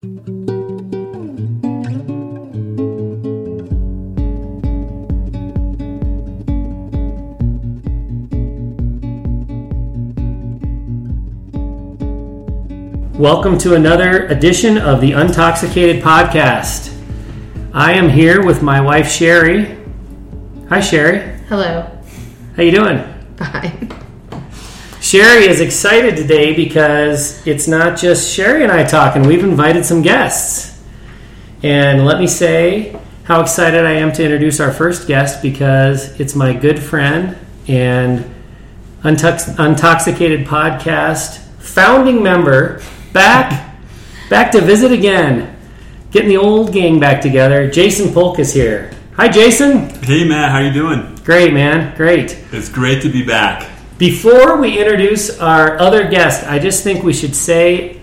Welcome to another edition of the Untoxicated Podcast. I am here with my wife Sherry. Hi Sherry. Hello. How you doing? Fine. Sherry is excited today because it's not just Sherry and I talking. We've invited some guests. And let me say how excited I am to introduce our first guest because it's my good friend and Untox- Untoxicated Podcast founding member back back to visit again. Getting the old gang back together. Jason Polk is here. Hi Jason. Hey Matt, how you doing? Great man. Great. It's great to be back. Before we introduce our other guest, I just think we should say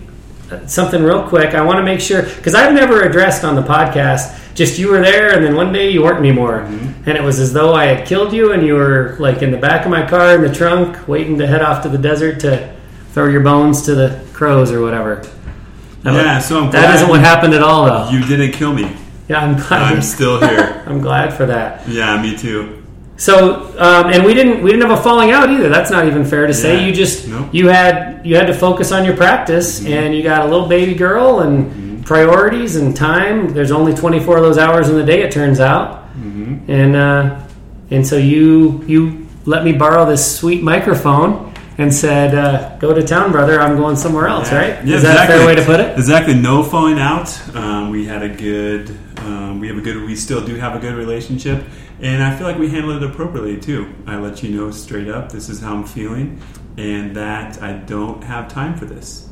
uh, something real quick. I want to make sure because I've never addressed on the podcast. Just you were there, and then one day you weren't anymore, and it was as though I had killed you, and you were like in the back of my car in the trunk, waiting to head off to the desert to throw your bones to the crows or whatever. That Yeah, was- so I'm that isn't what happened at all, though. You didn't kill me. yeah, I'm glad. I'm still here. I'm glad for that. Yeah, me too. So, um, and we didn't we didn't have a falling out either. That's not even fair to say. Yeah. You just Nope. you had you had to focus on your practice, and you got a little baby girl and priorities and time. There's only 24 of those hours in the day, it turns out, and uh, and so you you let me borrow this sweet microphone and said, uh, "Go to town, brother. I'm going somewhere else." Right? Yeah, Is that a fair way to put it? Exactly. No falling out. Um, we had a good. Um, we have a good. We still do have a good relationship, and I feel like we handled it appropriately too. I let you know straight up. This is how I'm feeling, and that I don't have time for this.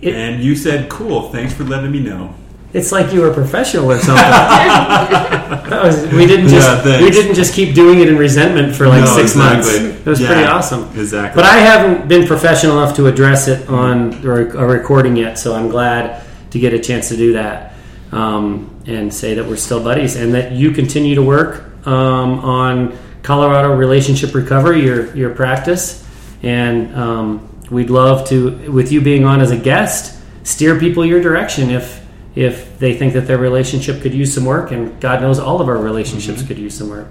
It- and you said, "Cool. Thanks for letting me know." It's like you were professional or something. That was- we didn't just Yeah, we didn't just keep doing it in resentment for like No, six months. exactly. It was Yeah, pretty awesome. Exactly. But I haven't been professional enough to address it on a a recording yet, so I'm glad to get a chance to do that um, and say that we're still buddies and that you continue to work um, on Colorado relationship recovery, your your practice, and um, we'd love to, with you being on as a guest, steer people your direction if if they think that their relationship could use some work, and God knows all of our relationships could use some work.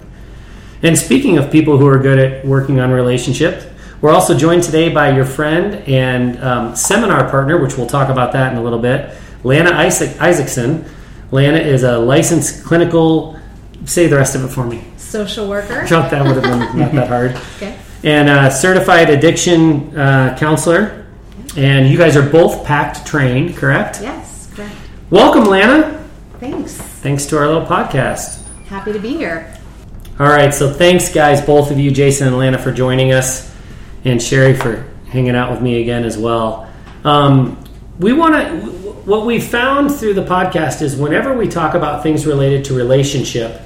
And speaking of people who are good at working on relationships, we're also joined today by your friend and um, seminar partner, which we'll talk about that in a little bit, Lana Isaac- Isaacson. Lana is a licensed clinical. Say the rest of it for me. Social worker. Thought that would have been not that hard. Okay. And a certified addiction uh, counselor. And you guys are both PACT trained, correct? Yes, correct. Welcome, Lana. Thanks. Thanks to our little podcast. Happy to be here. All right, so thanks, guys, both of you, Jason and Lana, for joining us, and Sherry for hanging out with me again as well. Um, we want to. What we found through the podcast is whenever we talk about things related to relationship,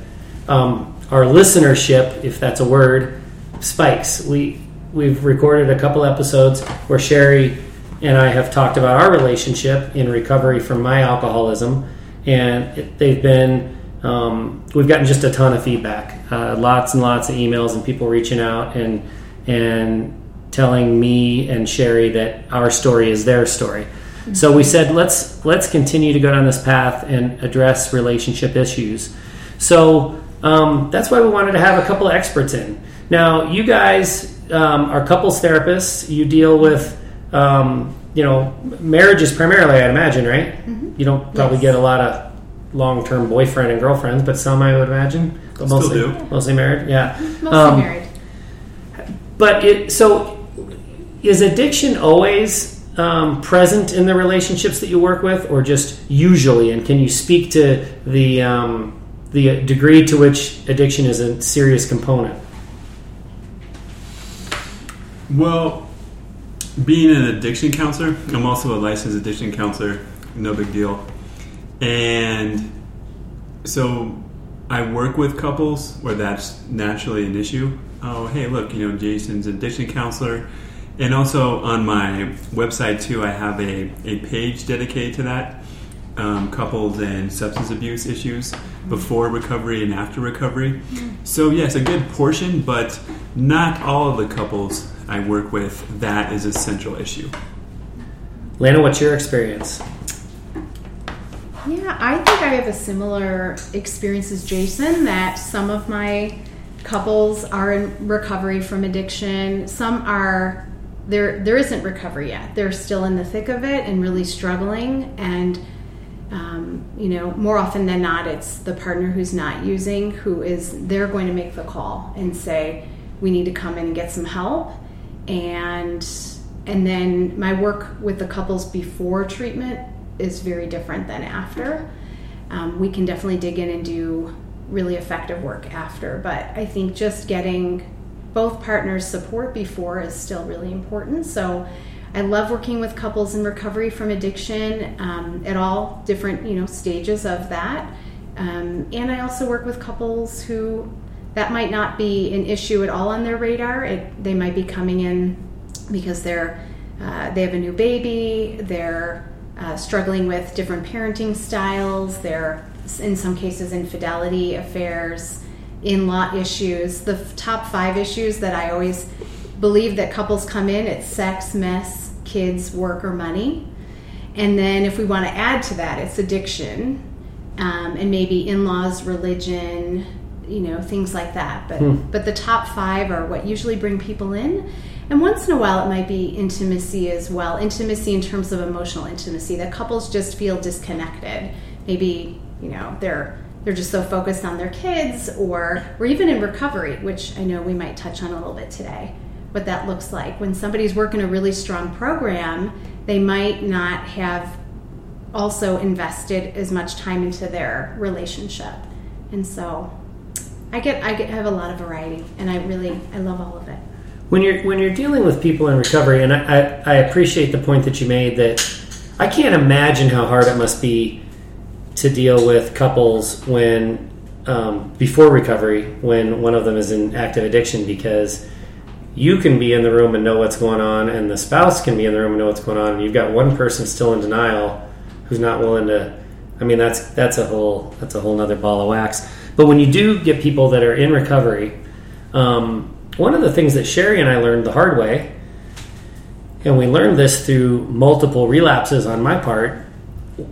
um, our listenership, if that's a word, spikes. We we've recorded a couple episodes where Sherry and I have talked about our relationship in recovery from my alcoholism, and it, they've been um, we've gotten just a ton of feedback, uh, lots and lots of emails and people reaching out and and telling me and Sherry that our story is their story. So we said let's let's continue to go down this path and address relationship issues. So um, that's why we wanted to have a couple of experts in. Now you guys um, are couples therapists. You deal with um, you know marriages primarily, I'd imagine, right? You don't probably Yes. get a lot of long-term boyfriend and girlfriends, but some I would imagine. But Still mostly, do. mostly married. Yeah. Mostly Um, married. But it so is addiction always um, present in the relationships that you work with, or just usually? And can you speak to the um, the degree to which addiction is a serious component? Well, being an addiction counselor, I'm also a licensed addiction counselor. No big deal. And so I work with couples where that's naturally an issue. Oh, hey, look, you know, Jason's addiction counselor. And also on my website, too, I have a, a page dedicated to that um, couples and substance abuse issues before recovery and after recovery. So, yes, a good portion, but not all of the couples I work with, that is a central issue. Lana, what's your experience? Yeah, I think I have a similar experience as Jason that some of my couples are in recovery from addiction. Some are there there isn't recovery yet. They're still in the thick of it and really struggling and um, you know, more often than not, it's the partner who's not using who is they're going to make the call and say, "We need to come in and get some help." And and then my work with the couples before treatment is very different than after. Um, we can definitely dig in and do really effective work after, but I think just getting both partners' support before is still really important. So I love working with couples in recovery from addiction um, at all different you know stages of that, um, and I also work with couples who that might not be an issue at all on their radar. It, they might be coming in because they're uh, they have a new baby, they're uh, struggling with different parenting styles, they're in some cases infidelity affairs, in-law issues. The top five issues that I always believe that couples come in it's sex, mess, kids, work, or money. And then if we want to add to that, it's addiction um, and maybe in-laws, religion, you know, things like that. But Hmm. but the top five are what usually bring people in. And once in a while, it might be intimacy as well. Intimacy in terms of emotional intimacy that couples just feel disconnected. Maybe you know they're they're just so focused on their kids, or or even in recovery, which I know we might touch on a little bit today. What that looks like when somebody's working a really strong program, they might not have also invested as much time into their relationship, and so I get I get have a lot of variety, and I really I love all of it. when you're when you're dealing with people in recovery, and I, I, I appreciate the point that you made that I can't imagine how hard it must be to deal with couples when um, before recovery when one of them is in active addiction because you can be in the room and know what's going on, and the spouse can be in the room and know what's going on, and you've got one person still in denial who's not willing to. I mean, that's that's a whole that's a whole nother ball of wax. But when you do get people that are in recovery, um, one of the things that Sherry and I learned the hard way, and we learned this through multiple relapses on my part,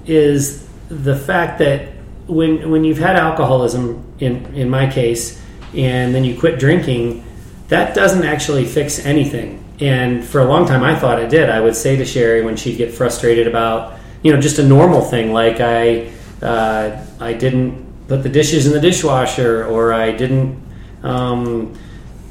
is the fact that when when you've had alcoholism in in my case, and then you quit drinking, that doesn't actually fix anything. And for a long time, I thought it did. I would say to Sherry when she'd get frustrated about you know just a normal thing like I uh, I didn't put the dishes in the dishwasher or I didn't. Um,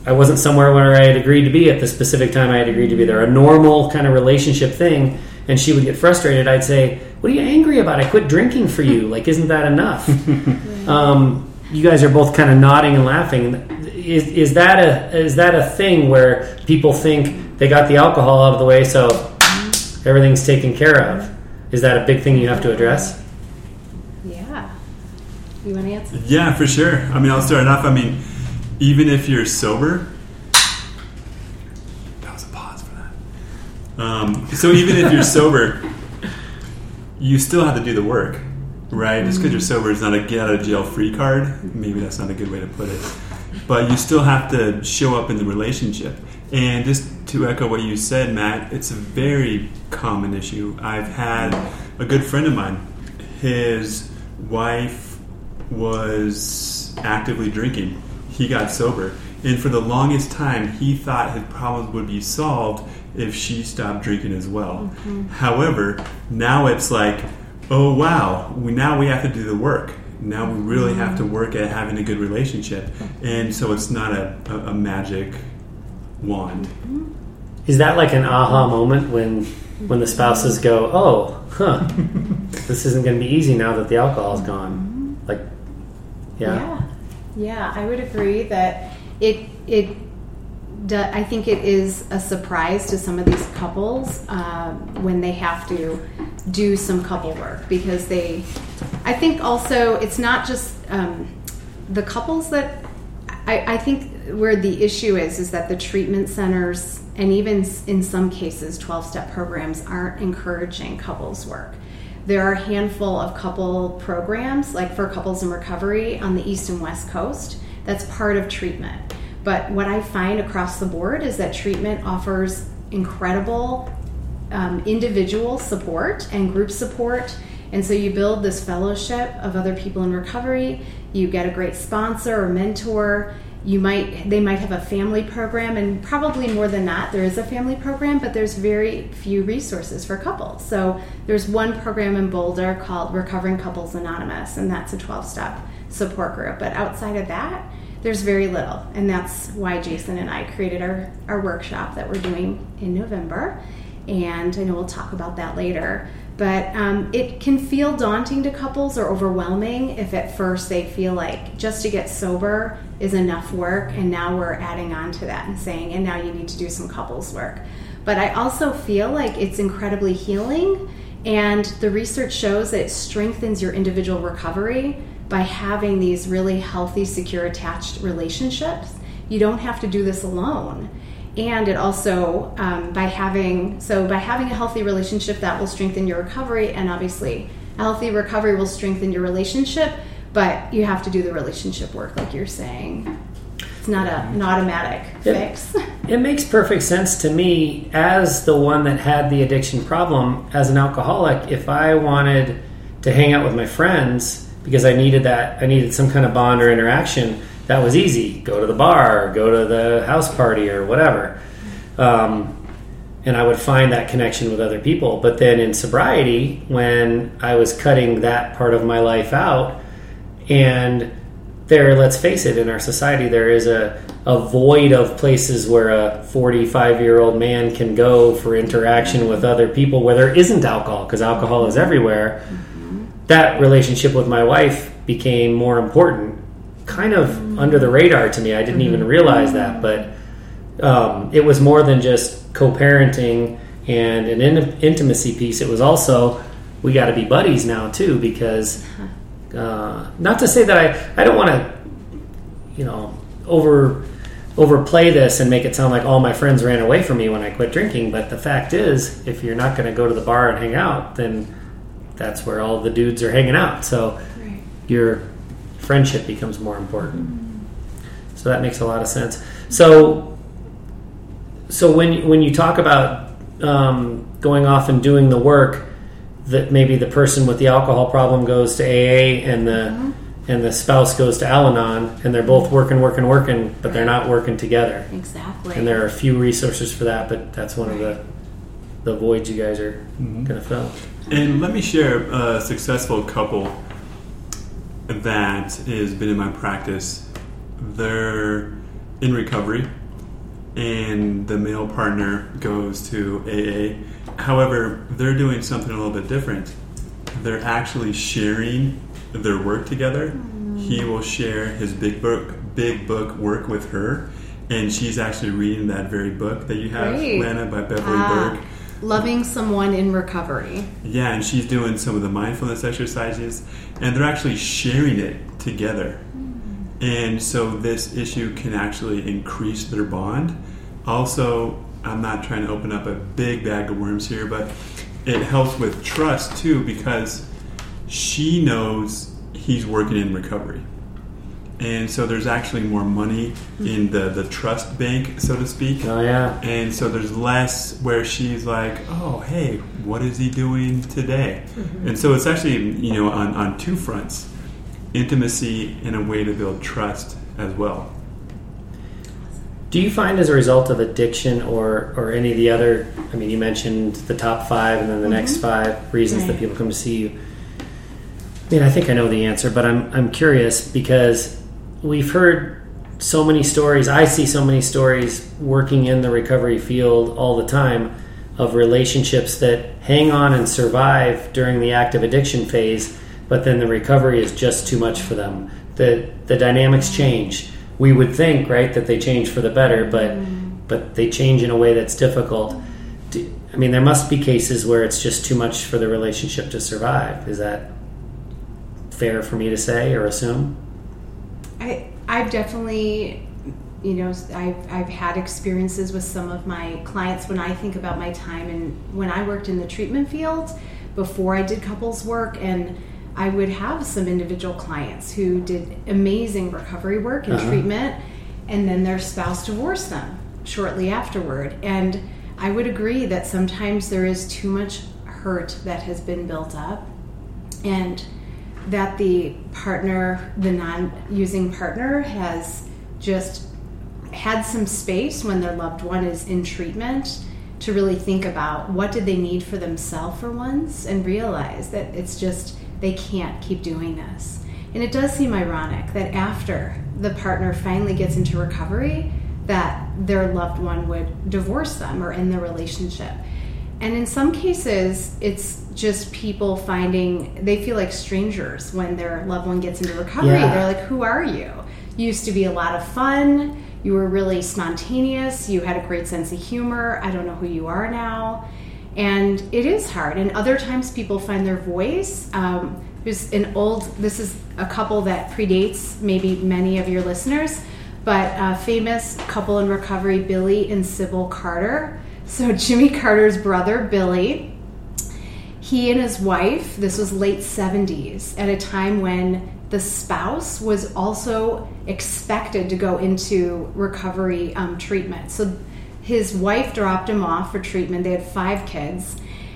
I wasn't somewhere where I had agreed to be at the specific time I had agreed to be there. A normal kind of relationship thing. And she would get frustrated. I'd say, What are you angry about? I quit drinking for you. Like, isn't that enough? um, you guys are both kind of nodding and laughing. Is, is, that a, is that a thing where people think they got the alcohol out of the way, so everything's taken care of? Is that a big thing you have to address? Yeah. You want to answer? Yeah, for sure. I mean, I'll start off. I mean, even if you're sober, that was a pause for that. Um, so even if you're sober, you still have to do the work, right? Just because you're sober is not a get out of jail free card. Maybe that's not a good way to put it. But you still have to show up in the relationship. And just to echo what you said, Matt, it's a very common issue. I've had a good friend of mine, his wife was actively drinking. He got sober. And for the longest time, he thought his problems would be solved if she stopped drinking as well. Mm-hmm. However, now it's like, oh wow, we, now we have to do the work. Now we really have to work at having a good relationship. And so it's not a, a, a magic wand. Is that like an aha moment when when the spouses go, "Oh, huh, this isn't going to be easy now that the alcohol's gone"? Like, yeah, Yeah. Yeah, I would agree that it it do, I think it is a surprise to some of these couples uh, when they have to do some couple work because they. I think also it's not just um, the couples that. I, I think where the issue is is that the treatment centers and even in some cases 12-step programs aren't encouraging couples work. There are a handful of couple programs, like for couples in recovery on the East and West Coast, that's part of treatment. But what I find across the board is that treatment offers incredible um, individual support and group support And so you build this fellowship of other people in recovery. You get a great sponsor or mentor. You might they might have a family program, and probably more than that, there is a family program, but there's very few resources for couples. So there's one program in Boulder called Recovering Couples Anonymous, and that's a 12 step support group. But outside of that, there's very little, and that's why Jason and I created our, our workshop that we're doing in November. And I know we'll talk about that later. But um, it can feel daunting to couples or overwhelming if at first they feel like just to get sober is enough work, and now we're adding on to that and saying, and now you need to do some couples work. But I also feel like it's incredibly healing, and the research shows that it strengthens your individual recovery by having these really healthy, secure, attached relationships. You don't have to do this alone and it also um, by having so by having a healthy relationship that will strengthen your recovery. And obviously a healthy recovery will strengthen your relationship but you have to do the relationship work like you're saying. It's not a, an automatic it, fix. It makes perfect sense to me as the one that had the addiction problem as an alcoholic if i wanted to hang out with my friends because i needed that i needed some kind of bond or interaction that was easy. Go to the bar, go to the house party, or whatever. Um, and I would find that connection with other people. But then in sobriety, when I was cutting that part of my life out, and there, let's face it, in our society, there is a, a void of places where a 45 year old man can go for interaction with other people where there isn't alcohol, because alcohol is everywhere. Mm-hmm. That relationship with my wife became more important kind of under the radar to me. I didn't mm-hmm. even realize that, but um, it was more than just co-parenting and an in- intimacy piece. It was also we got to be buddies now too, because uh, not to say that I I don't want to you know over overplay this and make it sound like all my friends ran away from me when I quit drinking, but the fact is, if you're not going to go to the bar and hang out, then that's where all the dudes are hanging out. So right. you're friendship becomes more important. So that makes a lot of sense. So, so when when you talk about um, going off and doing the work, that maybe the person with the alcohol problem goes to AA and the mm-hmm. and the spouse goes to Al-Anon, and they're both working, working, working, but they're not working together. Exactly. And there are a few resources for that, but that's one of the the voids you guys are mm-hmm. going to fill. And let me share a successful couple that has been in my practice, they're in recovery and the male partner goes to AA. However, they're doing something a little bit different. They're actually sharing their work together. Mm. He will share his big book, big book work with her, and she's actually reading that very book that you have, Great. Lana, by Beverly ah. Berg loving someone in recovery. Yeah, and she's doing some of the mindfulness exercises, and they're actually sharing it together. Mm. And so this issue can actually increase their bond. Also, I'm not trying to open up a big bag of worms here, but it helps with trust too because she knows he's working in recovery and so there's actually more money in the, the trust bank, so to speak. Oh yeah. And so there's less where she's like, oh hey, what is he doing today? Mm-hmm. And so it's actually you know on, on two fronts, intimacy and a way to build trust as well. Do you find as a result of addiction or or any of the other? I mean, you mentioned the top five and then the mm-hmm. next five reasons right. that people come to see you. I mean, I think I know the answer, but I'm I'm curious because we've heard so many stories. I see so many stories working in the recovery field all the time of relationships that hang on and survive during the active addiction phase, but then the recovery is just too much for them. The the dynamics change. We would think, right, that they change for the better, but mm. but they change in a way that's difficult. I mean, there must be cases where it's just too much for the relationship to survive. Is that fair for me to say or assume? I I've definitely you know I've, I've had experiences with some of my clients when i think about my time and when i worked in the treatment field before i did couples work and i would have some individual clients who did amazing recovery work and uh-huh. treatment and then their spouse divorced them shortly afterward and i would agree that sometimes there is too much hurt that has been built up and that the partner, the non using partner, has just had some space when their loved one is in treatment to really think about what did they need for themselves for once and realize that it's just they can't keep doing this. And it does seem ironic that after the partner finally gets into recovery, that their loved one would divorce them or end the relationship. And in some cases, it's just people finding they feel like strangers when their loved one gets into recovery. Yeah. They're like, Who are you? You used to be a lot of fun. You were really spontaneous. You had a great sense of humor. I don't know who you are now. And it is hard. And other times people find their voice. Um, there's an old, this is a couple that predates maybe many of your listeners, but a famous couple in recovery, Billy and Sybil Carter. So Jimmy Carter's brother, Billy, he and his wife, this was late 70s, at a time when the spouse was also expected to go into recovery um, treatment. So his wife dropped him off for treatment. They had five kids.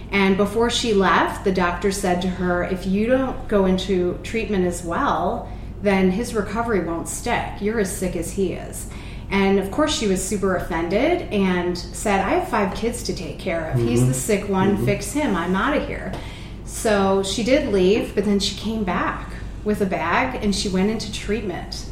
And before she left, the doctor said to her, If you don't go into treatment as well, then his recovery won't stick. You're as sick as he is. And of course, she was super offended and said, I have five kids to take care of. He's the sick one, fix him. I'm out of here. So she did leave, but then she came back with a bag and she went into treatment.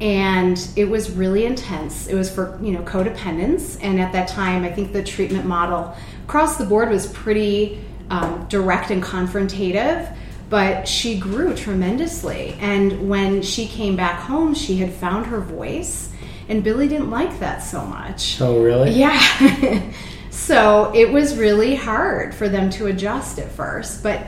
And it was really intense. It was for, you know, codependence. And at that time, I think the treatment model across the board was pretty um, direct and confrontative but she grew tremendously. And when she came back home, she had found her voice, and Billy didn't like that so much. Oh, really? Yeah. so it was really hard for them to adjust at first, but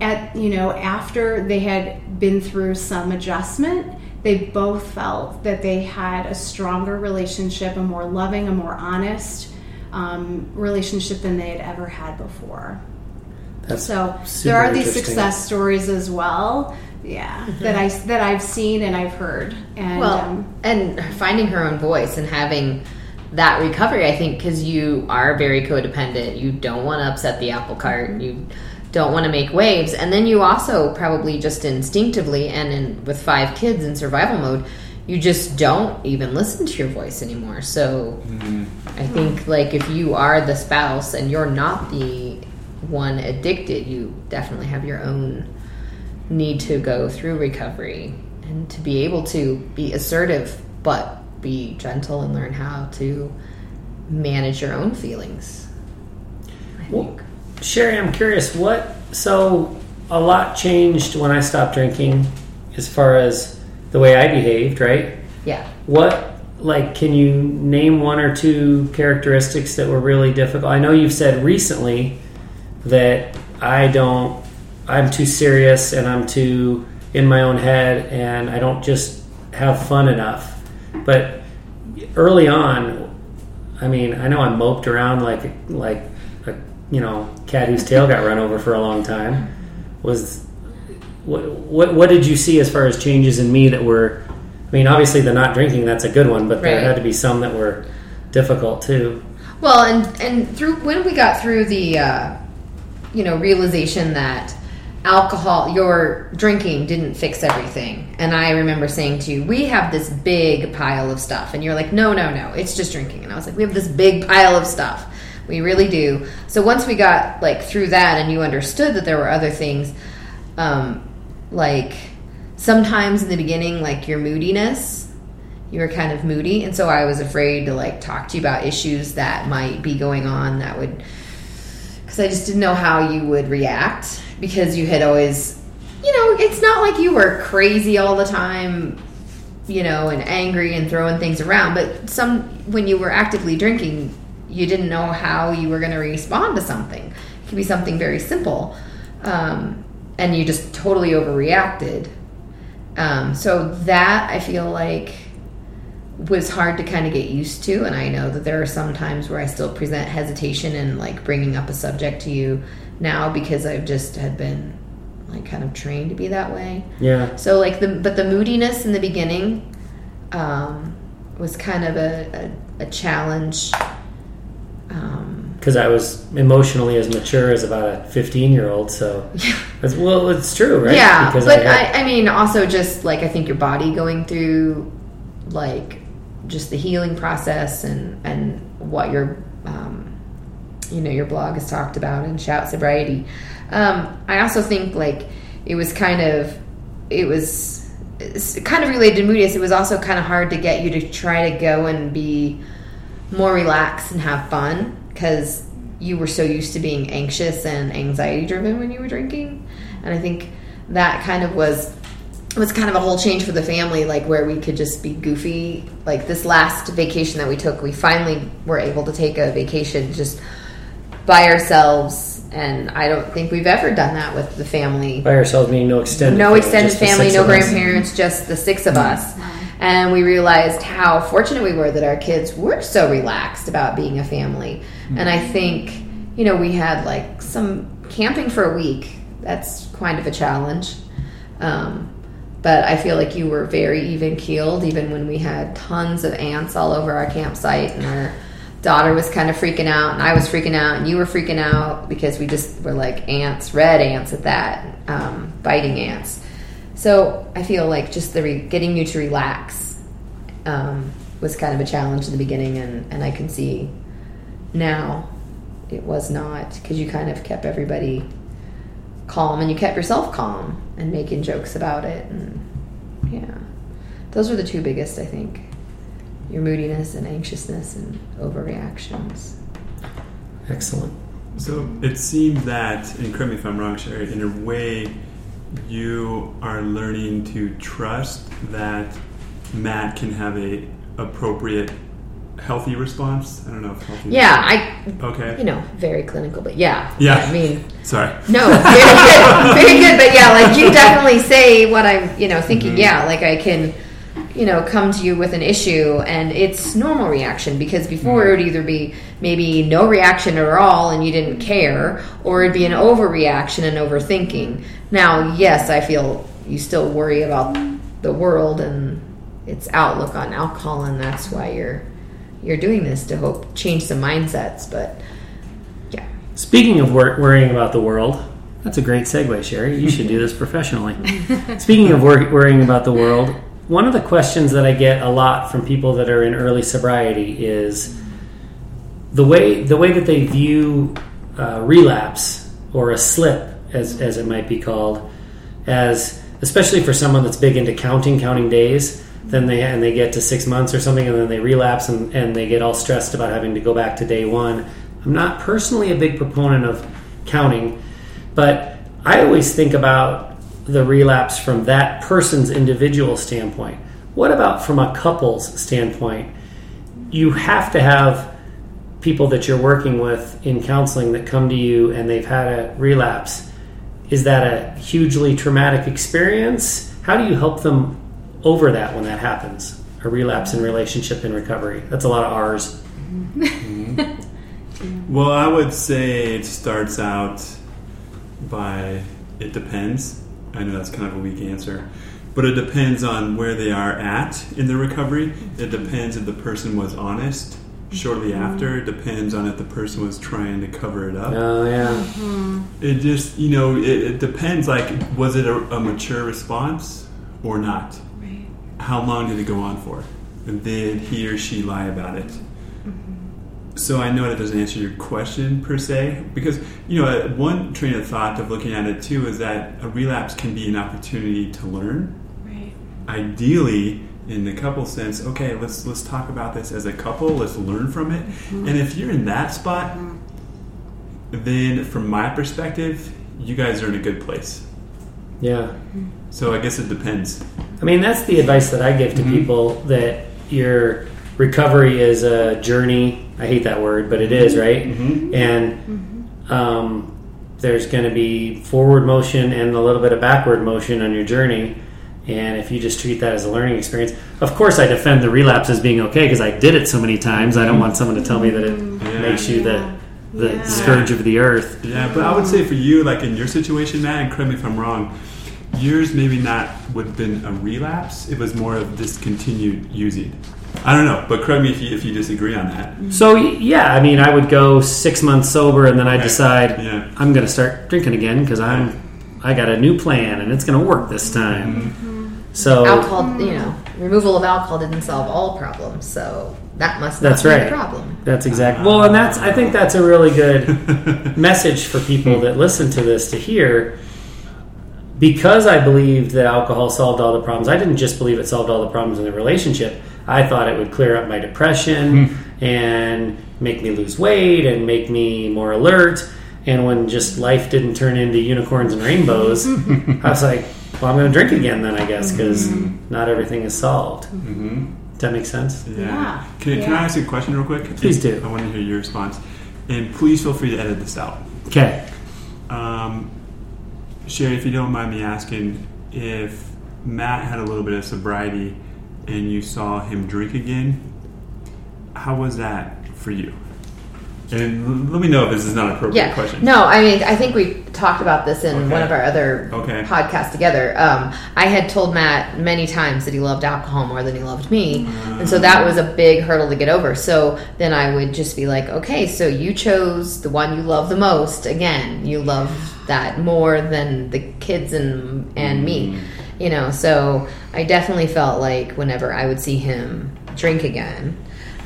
at you know after they had been through some adjustment, they both felt that they had a stronger relationship, a more loving, a more honest um, relationship than they had ever had before. That's So there are these success stories as well. Yeah, that I that I've seen and I've heard, and Well, um, and finding her own voice and having that recovery, I think, because you are very codependent. You don't want to upset the apple cart. You don't want to make waves, and then you also probably just instinctively and in with five kids in survival mode, you just don't even listen to your voice anymore. So I think like if you are the spouse and you're not the one addicted, you definitely have your own need to go through recovery and to be able to be assertive but be gentle and learn how to manage your own feelings. Well. Sherry, I'm curious what. So, a lot changed when I stopped drinking as far as the way I behaved, right? Yeah. What, like, can you name one or two characteristics that were really difficult? I know you've said recently that I don't, I'm too serious and I'm too in my own head and I don't just have fun enough. But early on, I mean, I know I moped around like, like, a, you know, cat whose tail got run over for a long time. Was what, what what did you see as far as changes in me that were? I mean, obviously the not drinking that's a good one, but there Right. had to be some that were difficult too. Well, and and through when we got through the uh, you know realization that alcohol, your drinking didn't fix everything, and I remember saying to you, "We have this big pile of stuff," and you're like, "No, no, no, it's just drinking," and I was like, "We have this big pile of stuff." We really do. So once we got like through that, and you understood that there were other things, um, like sometimes in the beginning, like your moodiness, you were kind of moody. And so i was afraid to like talk to you about issues that might be going on that would because i just didn't know how you would react because you had always you know it's not like you were crazy all the time you know and angry and throwing things around but some when you were actively drinking you didn't know how you were going to respond to something. It could be something very simple um, and you just totally overreacted. Um, so that i feel like was hard to kind of get used to and i know that there are some times where i still present hesitation and like bringing up a subject to you now because i've just had been like kind of trained to be that way Yeah, so like the but the moodiness in the beginning um, was kind of a, a, a challenge um, because I was emotionally as mature as about a 15 year old. So, it's, well, it's true, right? Yeah, Because but had- I, I mean, also just like I think your body going through like just the healing process and and what your um, you know your blog has talked about and shout sobriety. Um, I also think like it was kind of it was kind of related to moodiness. It was also kind of hard to get you to try to go and be more relaxed and have fun because you were so used to being anxious and anxiety driven when you were drinking and i think that kind of was was kind of a whole change for the family like where we could just be goofy like this last vacation that we took we finally were able to take a vacation just by ourselves and i don't think we've ever done that with the family by ourselves, meaning no extended, no family, extended just the family, no of us. grandparents, just the six of us. And we realized how fortunate we were that our kids were so relaxed about being a family. And I think, you know, we had like some camping for a week. That's kind of a challenge. Um, but I feel like you were very even keeled, even when we had tons of ants all over our campsite, and our daughter was kind of freaking out, and I was freaking out, and you were freaking out because we just were like ants, red ants at that, um, biting ants. So I feel like just the re- getting you to relax um, was kind of a challenge in the beginning, and, and I can see now it was not because you kind of kept everybody calm and you kept yourself calm and making jokes about it and yeah those were the two biggest i think your moodiness and anxiousness and overreactions Excellent. So it seemed that, and correct me if I'm wrong, Sherry, in a way, you are learning to trust that Matt can have a appropriate, healthy response. I don't know if healthy. yeah i Okay. you know very clinical but yeah Yeah. i mean Sorry. No, very good, very good. But yeah, like you definitely say what I'm, you know, thinking. Mm-hmm. Yeah, like I can, you know, come to you with an issue, and it's normal reaction because before Mm-hmm. it would either be maybe no reaction at all and you didn't care, or it'd be an overreaction and overthinking. Now, yes, I feel you still worry about the world and its outlook on alcohol, and that's why you're you're doing this to hope change some mindsets. But yeah. Speaking of wor- worrying about the world, that's a great segue, Sherry. You should do this professionally. Speaking of wor- worrying about the world, one of the questions that I get a lot from people that are in early sobriety is the way the way that they view uh, relapse or a slip, as as it might be called, as especially for someone that's big into counting, counting days. Then they and they get to six months or something, and then they relapse and, and they get all stressed about having to go back to day one. I'm not personally a big proponent of counting, but I always think about the relapse from that person's individual standpoint. What about from a couple's standpoint? You have to have people that you're working with in counseling that come to you and they've had a relapse. Is that a hugely traumatic experience? How do you help them over that when that happens? A relapse in relationship and recovery. That's a lot of R's. Mm-hmm. Well, I would say it starts out by it depends. I know that's kind of a weak answer, but it depends on where they are at in the recovery. It depends if the person was honest shortly mm-hmm. after. It depends on if the person was trying to cover it up. Oh yeah. Mm-hmm. It just, you know, it, it depends. Like, was it a, a mature response or not? Right. How long did it go on for? And did he or she lie about it? So I know that doesn't answer your question per se, because you know uh, one train of thought of looking at it too is that a relapse can be an opportunity to learn. Right. Ideally, in the couple sense, okay, let's let's talk about this as a couple. Let's learn from it. And if you're in that spot, then from my perspective, you guys are in a good place. Yeah. So I guess it depends. I mean, that's the advice that I give to people that your recovery is a journey. I hate that word, but it is, right? Mm-hmm. Mm-hmm. And mm-hmm. um, there's going to be forward motion and a little bit of backward motion on your journey. And if you just treat that as a learning experience, of course, I defend the relapse as being okay because I did it so many times. I don't want someone to tell me that it Yeah. makes you the the Yeah. scourge of the earth. Yeah, but I would say for you, like in your situation, Matt, and correct me if I'm wrong, yours maybe not would have been a relapse. It was more of discontinued using. I don't know, but correct me if you, if you disagree on that. Mm-hmm. So yeah, I mean, I would go six months sober, and then I Right. decide Yeah. I'm going to start drinking again because I'm I got a new plan and it's going to work this time. Mm-hmm. Mm-hmm. So alcohol, you know, removal of alcohol didn't solve all problems, so that must not That's be right. the problem. that's exactly well, ah. and that's I think that's a really good message for people that listen to this to hear. Because I believed that alcohol solved all the problems, I didn't just believe it solved all the problems in the relationship. I thought it would clear up my depression and make me lose weight and make me more alert. And when just life didn't turn into unicorns and rainbows, I was like, well, I'm going to drink again then, I guess, because not everything is solved. Mm-hmm. Does that make sense? Yeah. Yeah. Can, can I ask you a question real quick? Please do. I want to hear your response. And please feel free to edit this out. Okay. Um, Sherry, if you don't mind me asking, if Matt had a little bit of sobriety and you saw him drink again, how was that for you? And let me know if this is not an appropriate Yeah. question. No, I mean, I think we talked about this in Okay. one of our other Okay. podcasts together. Um, I had told Matt many times that he loved alcohol more than he loved me. And so that was a big hurdle to get over. So then I would just be like, okay, so you chose the one you love the most. Again, you love that more than the kids and, and me. You know, so I definitely felt like whenever I would see him drink again,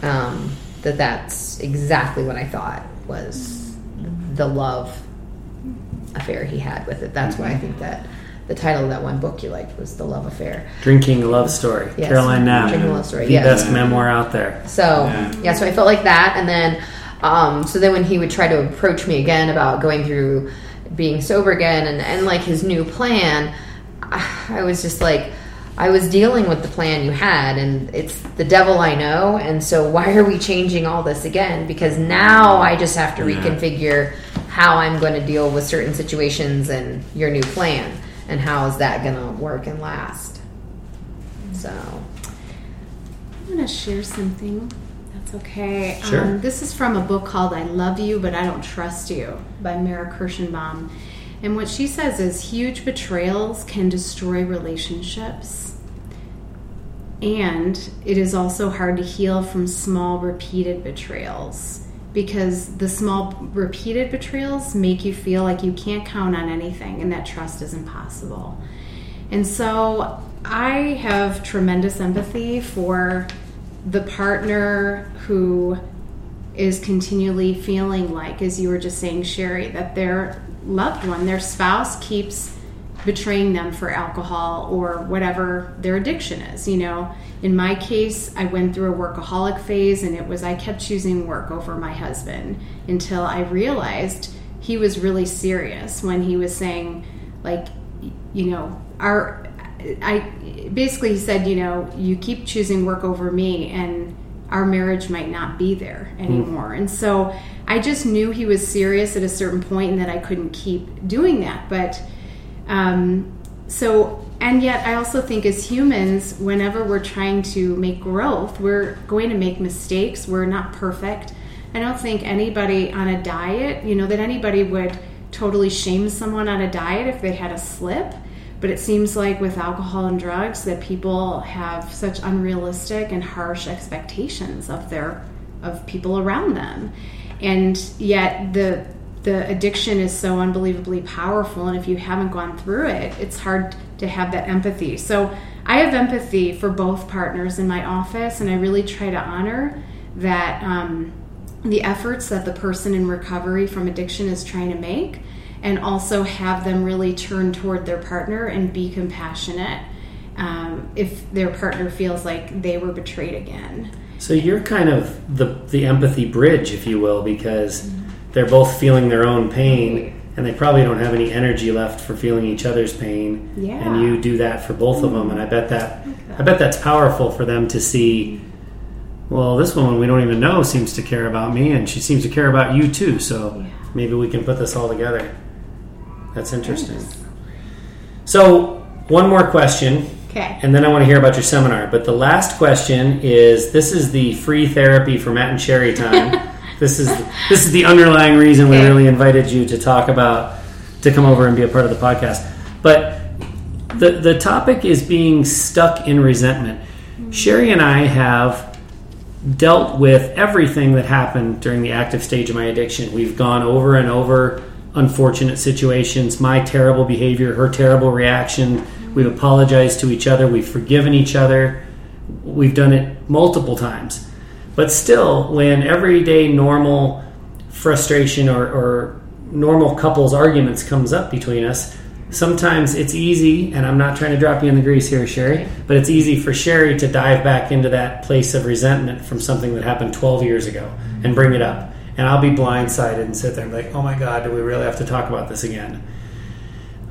um, that that's exactly what I thought was the love affair he had with it. That's why I think that the title of that one book you liked was The Love Affair. Drinking Love Story. Yes. Caroline Knapp. Drinking Love Story, The yes. best memoir out there. So Yeah. yeah. so I felt like that, and then um, so then when he would try to approach me again about going through being sober again and and like his new plan, I was just like. I was dealing with the plan you had, and it's the devil I know. And so, why are we changing all this again? Because now I just have to Yeah. reconfigure how I'm going to deal with certain situations and your new plan, and how is that going to work and last. So, I'm going to share something. That's okay. Sure. Um, this is from a book called I Love You, But I Don't Trust You by Mara Kirshenbaum. And what she says is huge betrayals can destroy relationships. And it is also hard to heal from small, repeated betrayals because the small, repeated betrayals make you feel like you can't count on anything and that trust is impossible. And so I have tremendous empathy for the partner who is continually feeling like, as you were just saying, Sherry, that their loved one, their spouse, keeps betraying them for alcohol or whatever their addiction is. You know, in my case, I went through a workaholic phase and it was I kept choosing work over my husband until I realized he was really serious when he was saying, like, you know, our I basically he said, you know, you keep choosing work over me and our marriage might not be there anymore. And so I just knew he was serious at a certain point and that I couldn't keep doing that. But um, so, and yet I also think as humans, whenever we're trying to make growth, we're going to make mistakes. We're not perfect. I don't think anybody on a diet, you know, that anybody would totally shame someone on a diet if they had a slip. But it seems like with alcohol and drugs that people have such unrealistic and harsh expectations of their of people around them. And yet the the addiction is so unbelievably powerful and if you haven't gone through it, it's hard to have that empathy. So I have empathy for both partners in my office and I really try to honor that um, the efforts that the person in recovery from addiction is trying to make and also have them really turn toward their partner and be compassionate um, if their partner feels like they were betrayed again. So you're kind of the the empathy bridge, if you will, because they're both feeling their own pain, and they probably don't have any energy left for feeling each other's pain. Yeah. And you do that for both of them, and I bet that I bet that's powerful for them to see. Well, this woman we don't even know seems to care about me, and she seems to care about you too. So Yeah. maybe we can put this all together. That's interesting. So one more question. Okay. And then I want to hear about your seminar. But the last question is: This is the free therapy for Matt and Sherry time. this is this is the underlying reason we really invited you to talk about to come over and be a part of the podcast. But the the topic is being stuck in resentment. Mm-hmm. Sherry and I have dealt with everything that happened during the active stage of my addiction. We've gone over and over unfortunate situations, my terrible behavior, her terrible reaction. We've apologized to each other, we've forgiven each other. We've done it multiple times. But still, when everyday normal frustration or, or normal couples arguments comes up between us, sometimes it's easy, and I'm not trying to drop you in the grease here, Sherry, but it's easy for Sherry to dive back into that place of resentment from something that happened 12 years ago and bring it up. And I'll be blindsided and sit there and be like, oh my God, do we really have to talk about this again?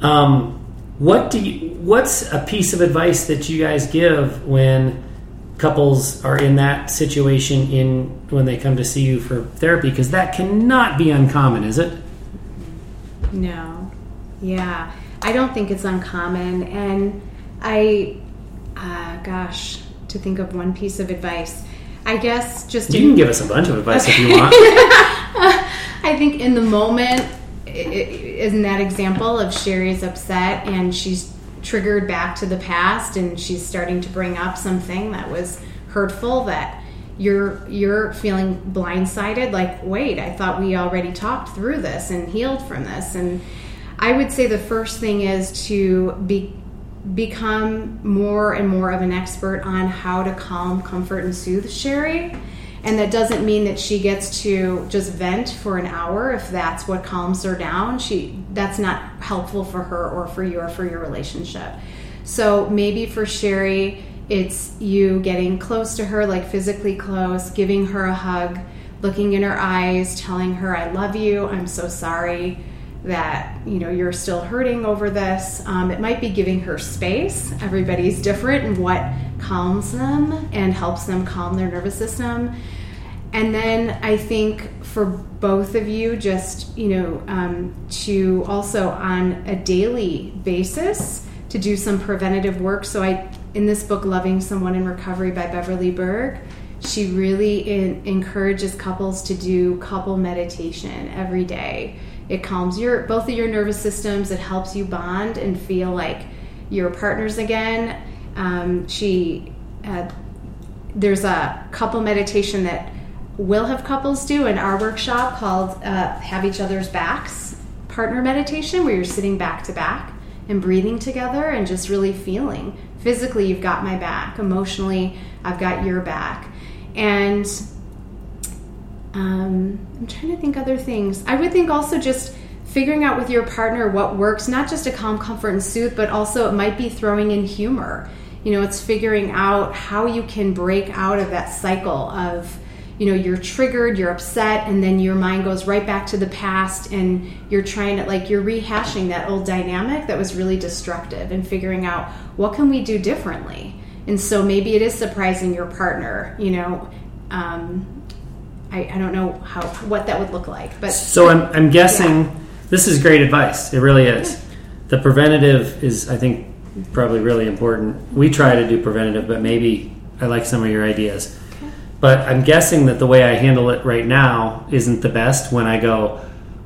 Um, what do you, what's a piece of advice that you guys give when couples are in that situation in when they come to see you for therapy? Because that cannot be uncommon, is it? No. Yeah. I don't think it's uncommon. And I, uh, gosh, to think of one piece of advice, I guess just. You can give us a bunch of advice if you want. I think in the moment, in that example of Sherry's upset and she's triggered back to the past and she's starting to bring up something that was hurtful that you're you're feeling blindsided like wait i thought we already talked through this and healed from this and I would say the first thing is to be become more and more of an expert on how to calm, comfort, and soothe Sherry. And that doesn't mean that she gets to just vent for an hour if that's what calms her down. She that's not helpful for her or for you or for your relationship. So maybe for Sherry, it's you getting close to her, like physically close, giving her a hug, looking in her eyes, telling her, I love you, I'm so sorry that you know you're still hurting over this. Um, it might be giving her space. Everybody's different and what calms them and helps them calm their nervous system. And then i think for both of you just you know um, to also on a daily basis to do some preventative work. So i in this book loving someone in recovery by beverly berg she really in, encourages couples to do couple meditation every day it calms your both of your nervous systems. It helps you bond and feel like you're partners again. Um, she uh, there's a couple meditation that we'll have couples do in our workshop called uh, "Have Each Other's Backs" partner meditation, where you're sitting back to back and breathing together and just really feeling physically you've got my back, emotionally I've got your back, and um, I'm trying to think other things. I would think also just figuring out with your partner what works, not just to calm, comfort, and soothe, but also it might be throwing in humor. You know, it's figuring out how you can break out of that cycle of, you know, you're triggered, you're upset, and then your mind goes right back to the past, and you're trying to, like, you're rehashing that old dynamic that was really destructive and figuring out what can we do differently. And so maybe it is surprising your partner, you know, um, I, I don't know how what that would look like. But so I'm, I'm guessing yeah. this is great advice. It really is. Yeah. The preventative is, I think, probably really important. We try to do preventative, but maybe I like some of your ideas. Okay. But I'm guessing that the way I handle it right now isn't the best when I go,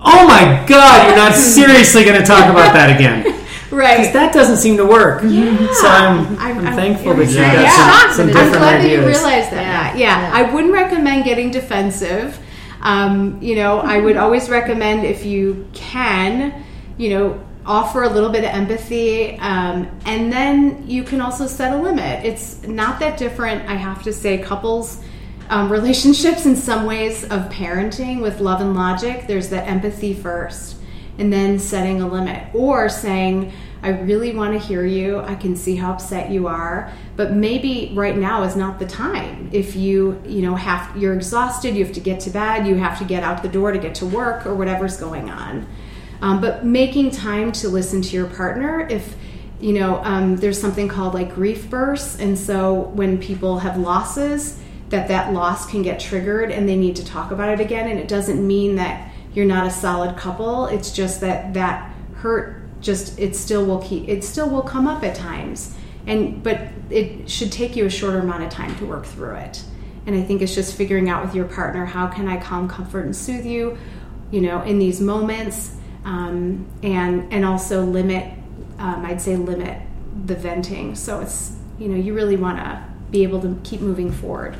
Oh my God, you're not seriously going to talk about that again. Right? Because that doesn't seem to work. Yeah. So I'm, I'm, I'm thankful that you got yeah. some, some different I'm glad ideas. that you realized that. Yeah. yeah. I wouldn't recommend getting defensive. Um, you know, I would always recommend if you can, you know, offer a little bit of empathy, um, and then you can also set a limit. It's not that different, I have to say, couples. Um, relationships in some ways of parenting with love and logic there's that empathy first and then setting a limit or saying i really want to hear you. I can see how upset you are but maybe right now is not the time. If you you know have you're exhausted you have to get to bed you have to get out the door to get to work or whatever's going on. Um, but making time to listen to your partner if you know um, there's something called like grief bursts and so when people have losses that that loss can get triggered and they need to talk about it again and it doesn't mean that you're not a solid couple. It's just that that hurt just it still will keep it still will come up at times. And but it should take you a shorter amount of time to work through it. And I think it's just figuring out with your partner how can I calm, comfort, and soothe you, you know, in these moments, um, and and also limit. Um, I'd say limit the venting. So it's you know you really want to be able to keep moving forward.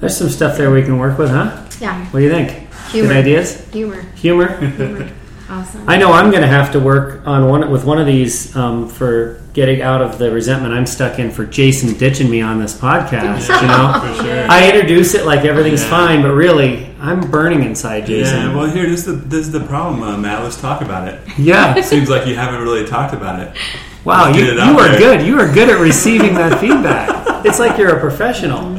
There's some stuff there we can work with, huh? Yeah, What do you think? Humor. Good ideas? Humor. Humor? awesome. I know I'm going to have to work on one with one of these um, for getting out of the resentment I'm stuck in for Jason ditching me on this podcast. You know, For sure. I introduce it like everything's Yeah. fine, but really, I'm burning inside, Jason. Yeah, well, here, this is the, this is the problem, uh, Matt. Let's talk about it. Yeah. Seems like you haven't really talked about it. Wow, Let's you, it you are there. good. You are good at receiving that feedback. It's like you're a professional.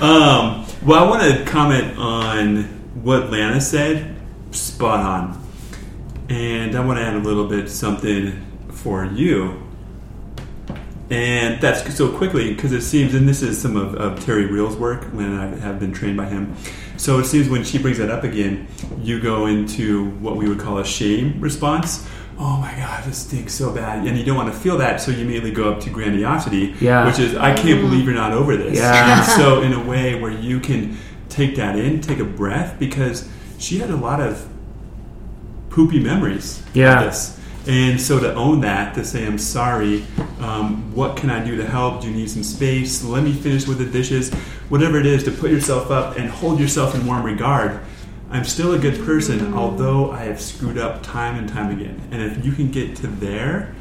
Um, well, I want to comment on what Lana said. Spot on. And I want to add a little bit something for you. And that's so quickly because it seems, and this is some of, of Terry Real's work when I have been trained by him. So it seems when she brings that up again, you go into what we would call a shame response. Oh my God, this stinks so bad. And you don't want to feel that, so you immediately go up to grandiosity, Yeah. which is, I can't mm-hmm. believe you're not over this. Yeah. so, in a way where you can take that in, take a breath, because she had a lot of poopy memories Yeah. of this. And so to own that, to say, I'm sorry, um, what can I do to help? Do you need some space? Let me finish with the dishes. Whatever it is, to put yourself up and hold yourself in warm regard. I'm still a good person, although I have screwed up time and time again. And if you can get to there,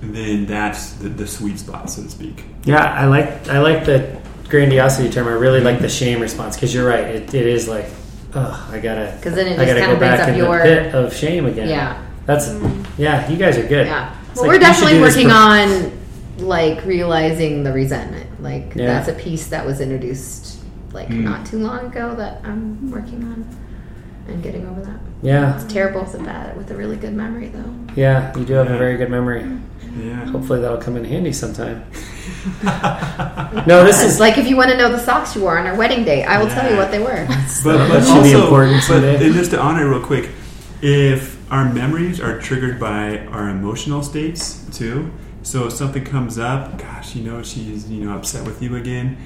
then that's the, the sweet spot, so to speak. Yeah, I like I like the grandiosity term. I really like the shame response because you're right. It, it is like, oh, I gotta 'Cause then it I just gotta kinda go brings back up in your- the pit of shame again. Yeah. that's yeah. You guys are good. Yeah. It's Well, like, we're you should definitely do this working for- on like realizing the resentment. Like Yeah. that's a piece that was introduced like Mm. not too long ago that I'm working on and getting over that. Yeah, It's terrible with a bad with a really good memory though. yeah. You do have a very good memory. Yeah. Hopefully that'll come in handy sometime. no, this is like if you want to know the socks you wore on our wedding day, I will tell you what they were. But, but That should be also, important but and just to honor real quick, if our memories are triggered by our emotional states too, so if something comes up, gosh, you know she's you know upset with you again.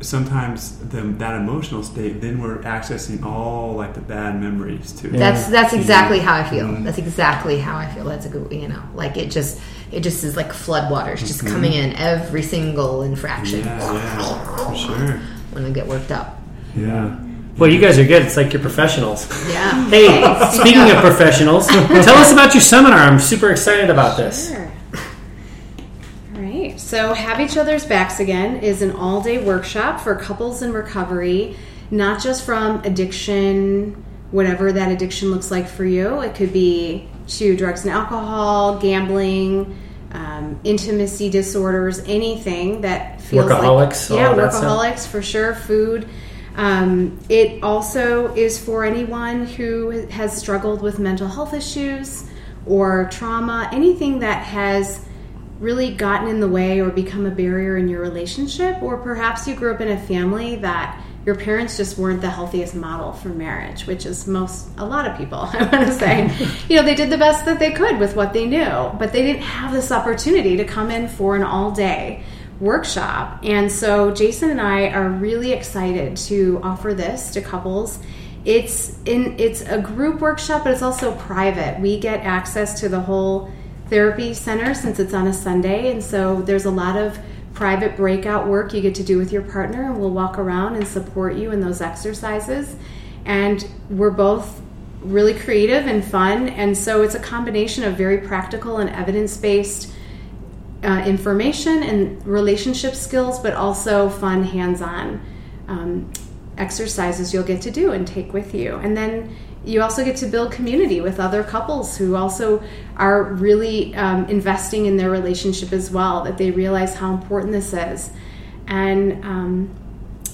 Sometimes the, that emotional state, then we're accessing all like the bad memories too. Yeah. That's that's exactly how I feel. Mhm. That's exactly how I feel. That's a good, you know, like it just it just is like floodwaters just Mhm. coming in every single infraction Yeah, yeah, sure. when I get worked up. Yeah. well. You guys are good. It's like you're professionals. Yeah. Hey, speaking of professionals, tell us about your seminar. I'm super excited about this. Sure. All right. So, Have Each Other's Backs Again is an all day workshop for couples in recovery, not just from addiction, whatever that addiction looks like for you. It could be to drugs and alcohol, gambling, um, intimacy disorders, anything that feels Workaholics, like. Yeah, all that stuff. workaholics for sure, food. Um, it also is for anyone who has struggled with mental health issues or trauma, anything that has really gotten in the way or become a barrier in your relationship, or perhaps you grew up in a family that your parents just weren't the healthiest model for marriage, which is most a lot of people. I want to say, you know, they did the best that they could with what they knew, but they didn't have this opportunity to come in for an all day workshop. And so Jason and I are really excited to offer this to couples. It's in it's a group workshop, but it's also private. We get access to the whole therapy center since it's on a Sunday, and so there's a lot of private breakout work you get to do with your partner, and we'll walk around and support you in those exercises. And we're both really creative and fun, and so it's a combination of very practical and evidence based uh, information and relationship skills, but also fun hands on um, exercises you'll get to do and take with you. And then you also get to build community with other couples who also are really um, investing in their relationship as well, that they realize how important this is. And um,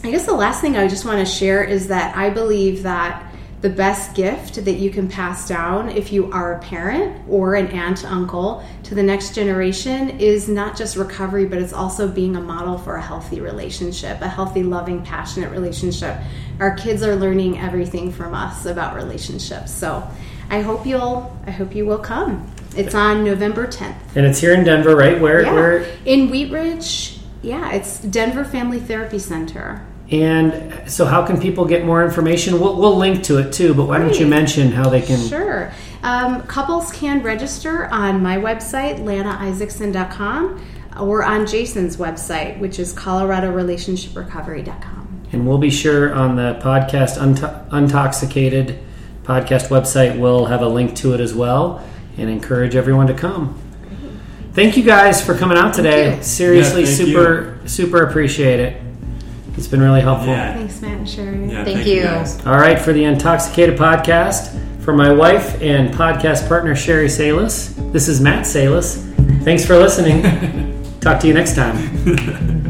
I guess the last thing I just want to share is that I believe that the best gift that you can pass down if you are a parent or an aunt, uncle to the next generation is not just recovery, but it's also being a model for a healthy relationship, a healthy, loving, passionate relationship. Our kids are learning everything from us about relationships. So I hope you'll, I hope you will come. It's on November 10th. And it's here in Denver, right? Where Yeah. where In Wheat Ridge, yeah, it's Denver Family Therapy Center. and so how can people get more information? We'll, we'll link to it too, but why don't you mention how they can Sure. Um, couples can register on my website, lanaisaacson.com. or on Jason's website, which is coloradorelationshiprecovery.com. And we'll be sure on the podcast Unt- Untoxicated podcast website, we'll have a link to it as well and encourage everyone to come. Thank you guys for coming out today. Seriously, Yeah, thank super, super appreciate it. It's been really helpful. Yeah. Thanks, Matt and Sherry. Yeah, Thank you. guys. All right, for the Untoxicated podcast, for my wife and podcast partner Sherry Salis, this is Matt Salis. Thanks for listening. Talk to you next time.